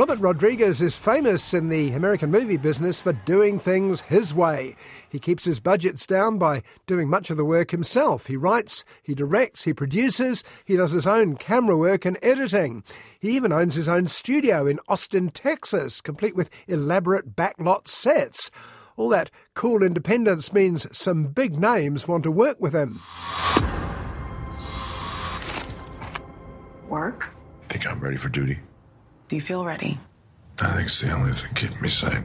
Robert Rodriguez is famous in the American movie business for doing things his way. He keeps his budgets down by doing much of the work himself. He writes, he directs, he produces, he does his own camera work and editing. He even owns his own studio in Austin, Texas, complete with elaborate backlot sets. All that cool independence means some big names want to work with him. Work? I Think I'm ready for duty? Do you feel ready? I think it's the only thing keeping me sane.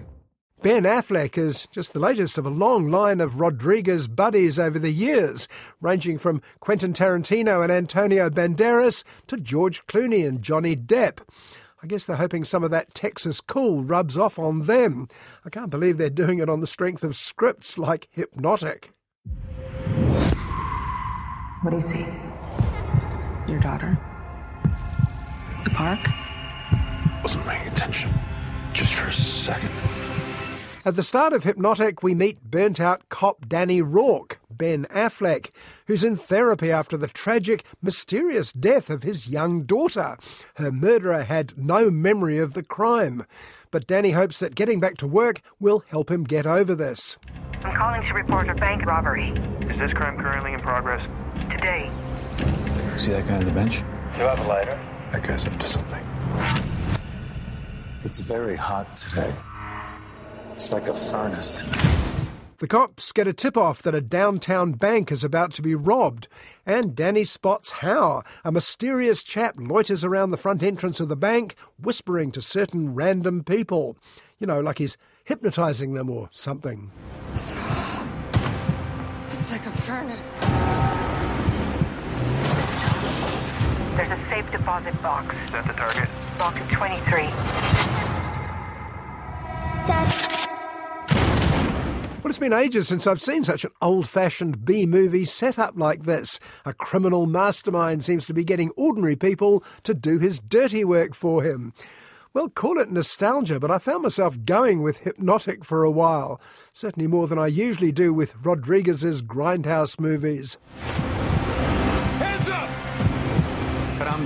Ben Affleck is just the latest of a long line of Rodriguez buddies over the years, ranging from Quentin Tarantino and Antonio Banderas to George Clooney and Johnny Depp. I guess they're hoping some of that Texas cool rubs off on them. I can't believe they're doing it on the strength of scripts like Hypnotic. What do you see? Your daughter? The park? Wasn't paying attention. Just for a second. At the start of Hypnotic, we meet burnt out cop Danny Rourke, Ben Affleck, who's in therapy after the tragic, mysterious death of his young daughter. Her murderer had no memory of the crime. But Danny hopes that getting back to work will help him get over this. I'm calling to report a bank robbery. Is this crime currently in progress? Today. See that guy on the bench? Do you have a lighter? That guy's up to something. It's very hot today. It's like a furnace. The cops get a tip off that a downtown bank is about to be robbed, and Danny spots how. A mysterious chap loiters around the front entrance of the bank, whispering to certain random people. You know, like he's hypnotizing them or something. So, it's like a furnace. There's a safe deposit box. Is that the target? Box 23. Well, it's been ages since I've seen such an old fashioned B movie set up like this. A criminal mastermind seems to be getting ordinary people to do his dirty work for him. Well, call it nostalgia, but I found myself going with Hypnotic for a while. Certainly more than I usually do with Rodriguez's Grindhouse movies.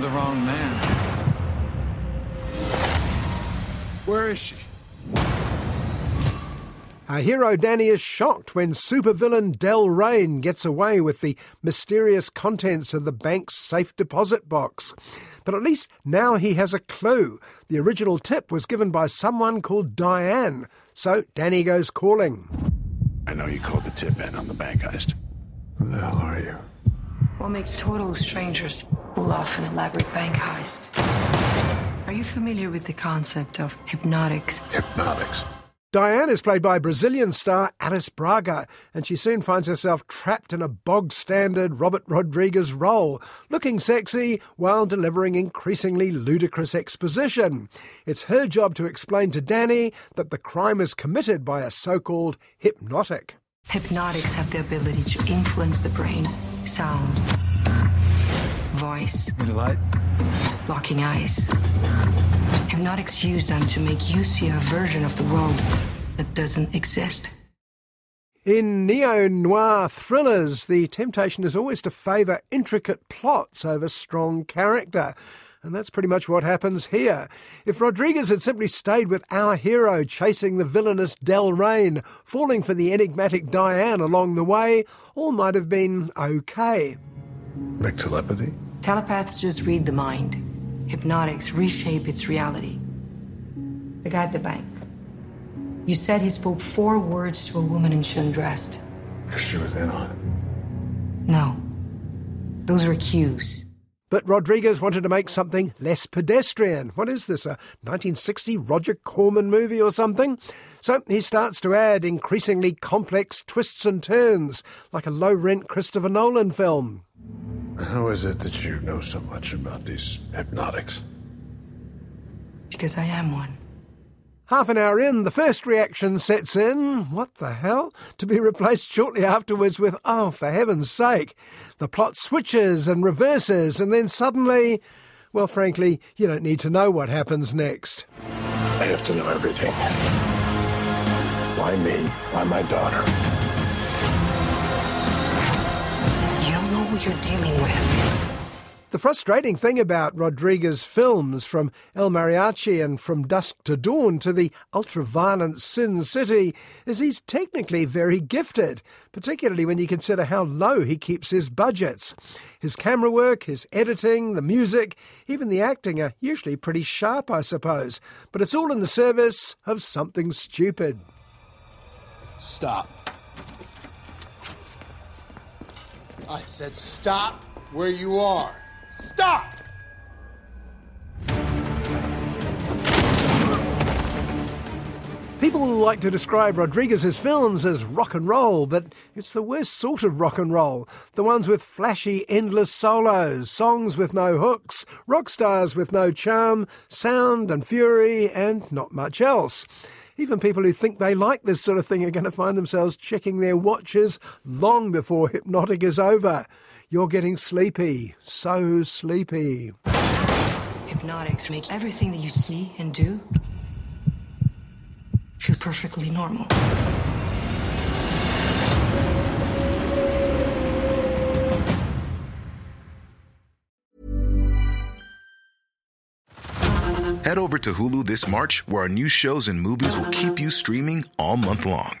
I'm the wrong man. Where is she? Our hero Danny is shocked when supervillain Dellrayne gets away with the mysterious contents of the bank's safe deposit box. But at least now he has a clue. The original tip was given by someone called Diane. So Danny goes calling. I know you called the tip in on the bank heist. Who the hell are you? What makes total strangers pull off an elaborate bank heist? Are you familiar with the concept of hypnotics? Hypnotics. Diane is played by Brazilian star Alice Braga, and she soon finds herself trapped in a bog standard Robert Rodriguez role, looking sexy while delivering increasingly ludicrous exposition. It's her job to explain to Danny that the crime is committed by a so called hypnotic. Hypnotics have the ability to influence the brain, sound, voice, Need a light? locking eyes. Hypnotics use them to make you see a version of the world that doesn't exist. In neo noir thrillers, the temptation is always to favour intricate plots over strong character. And that's pretty much what happens here. If Rodriguez had simply stayed with our hero chasing the villainous Dellrayne, falling for the enigmatic Diane along the way, all might have been okay. Like telepathy? Telepaths just read the mind. Hypnotics reshape its reality. The guy at the bank. You said he spoke four words to a woman in undressed. Because she was in on it. No. Those were cues. But Rodriguez wanted to make something less pedestrian. What is this, a 1960 Roger Corman movie or something? So he starts to add increasingly complex twists and turns, like a low rent Christopher Nolan film. How is it that you know so much about these hypnotics? Because I am one. Half an hour in, the first reaction sets in. What the hell? To be replaced shortly afterwards with, oh, for heaven's sake. The plot switches and reverses, and then suddenly, well, frankly, you don't need to know what happens next. I have to know everything. Why me? Why my daughter? You don't know who you're dealing with. The frustrating thing about Rodriguez' films, from El Mariachi and From Dusk to Dawn to the ultra-violent Sin City, is he's technically very gifted, particularly when you consider how low he keeps his budgets. His camera work, his editing, the music, even the acting are usually pretty sharp, I suppose, but it's all in the service of something stupid. Stop. I said stop where you are. Stop! People like to describe Rodriguez's films as rock and roll, but it's the worst sort of rock and roll. The ones with flashy, endless solos, songs with no hooks, rock stars with no charm, sound and fury, and not much else. Even people who think they like this sort of thing are going to find themselves checking their watches long before Hypnotic is over. You're getting sleepy, so sleepy. Hypnotics make everything that you see and do feel perfectly normal. Head over to Hulu this March, where our new shows and movies will keep you streaming all month long.